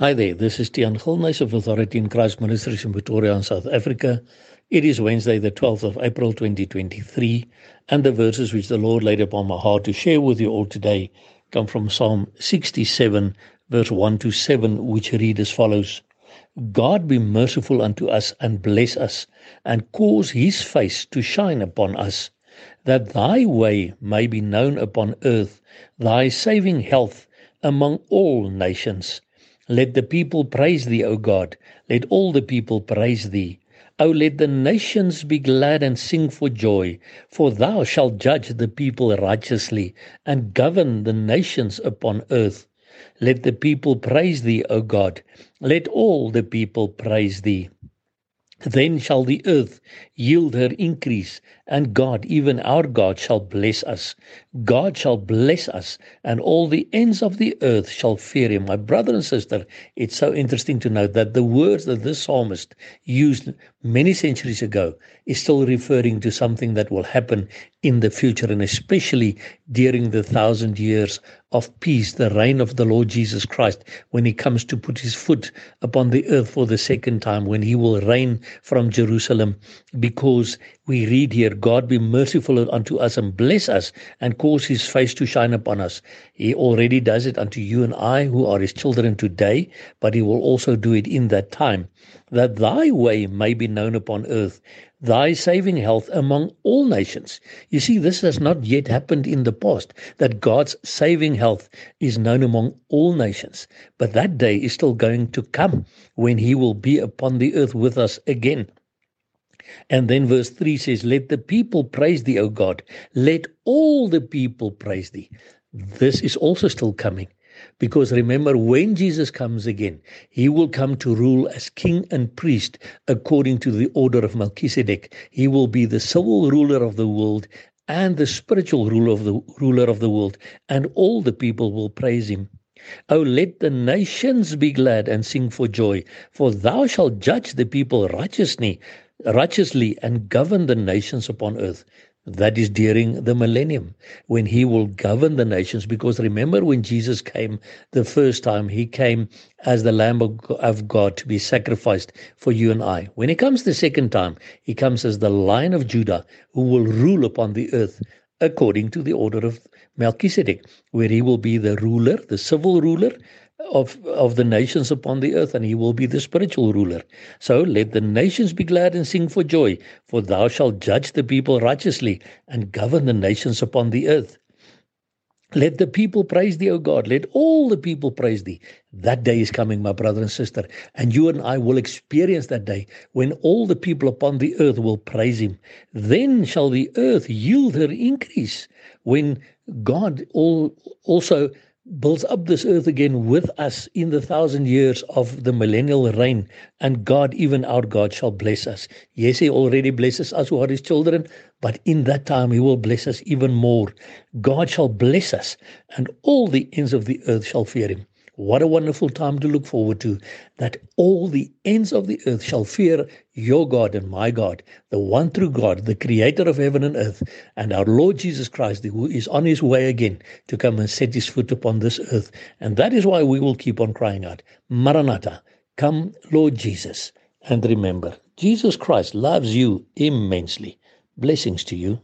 Hi there, this is Tian Gilnys of Authority in Christ Ministries in Pretoria in South Africa. It is Wednesday, the 12th of April 2023, and the verses which the Lord laid upon my heart to share with you all today come from Psalm 67, verse 1 to 7, which read as follows God be merciful unto us and bless us, and cause his face to shine upon us, that thy way may be known upon earth, thy saving health among all nations. Let the people praise thee, O God. Let all the people praise thee. O let the nations be glad and sing for joy, for thou shalt judge the people righteously and govern the nations upon earth. Let the people praise thee, O God. Let all the people praise thee. Then shall the earth yield her increase, and God, even our God, shall bless us. God shall bless us, and all the ends of the earth shall fear him. My brother and sister, it's so interesting to note that the words that this psalmist used many centuries ago is still referring to something that will happen in the future, and especially during the thousand years of peace, the reign of the Lord Jesus Christ, when he comes to put his foot upon the earth for the second time, when he will reign from Jerusalem, because we read here, God be merciful unto us and bless us and cause his face to shine upon us. He already does it unto you and I who are his children today, but he will also do it in that time, that thy way may be known upon earth, thy saving health among all nations. You see, this has not yet happened in the past, that God's saving health is known among all nations. But that day is still going to come when he will be upon the earth with us again. And then verse 3 says, Let the people praise thee, O God. Let all the people praise thee. This is also still coming. Because remember, when Jesus comes again, he will come to rule as king and priest according to the order of Melchizedek. He will be the civil ruler of the world and the spiritual ruler of the ruler of the world, and all the people will praise him. Oh, let the nations be glad and sing for joy, for thou shalt judge the people righteously, righteously and govern the nations upon earth. That is during the millennium when he will govern the nations. Because remember, when Jesus came the first time, he came as the Lamb of God to be sacrificed for you and I. When he comes the second time, he comes as the Lion of Judah who will rule upon the earth according to the order of Melchizedek, where he will be the ruler, the civil ruler of, of the nations upon the earth, and he will be the spiritual ruler. So let the nations be glad and sing for joy, for thou shalt judge the people righteously and govern the nations upon the earth. Let the people praise thee, O God. Let all the people praise thee. That day is coming, my brother and sister, and you and I will experience that day when all the people upon the earth will praise him. Then shall the earth yield her increase. When God all, also builds up this earth again with us in the thousand years of the millennial reign, and God, even our God, shall bless us. Yes, He already blesses us who are His children, but in that time He will bless us even more. God shall bless us, and all the ends of the earth shall fear Him. What a wonderful time to look forward to that all the ends of the earth shall fear your God and my God, the one true God, the creator of heaven and earth, and our Lord Jesus Christ, who is on his way again to come and set his foot upon this earth. And that is why we will keep on crying out, Maranatha, come, Lord Jesus. And remember, Jesus Christ loves you immensely. Blessings to you.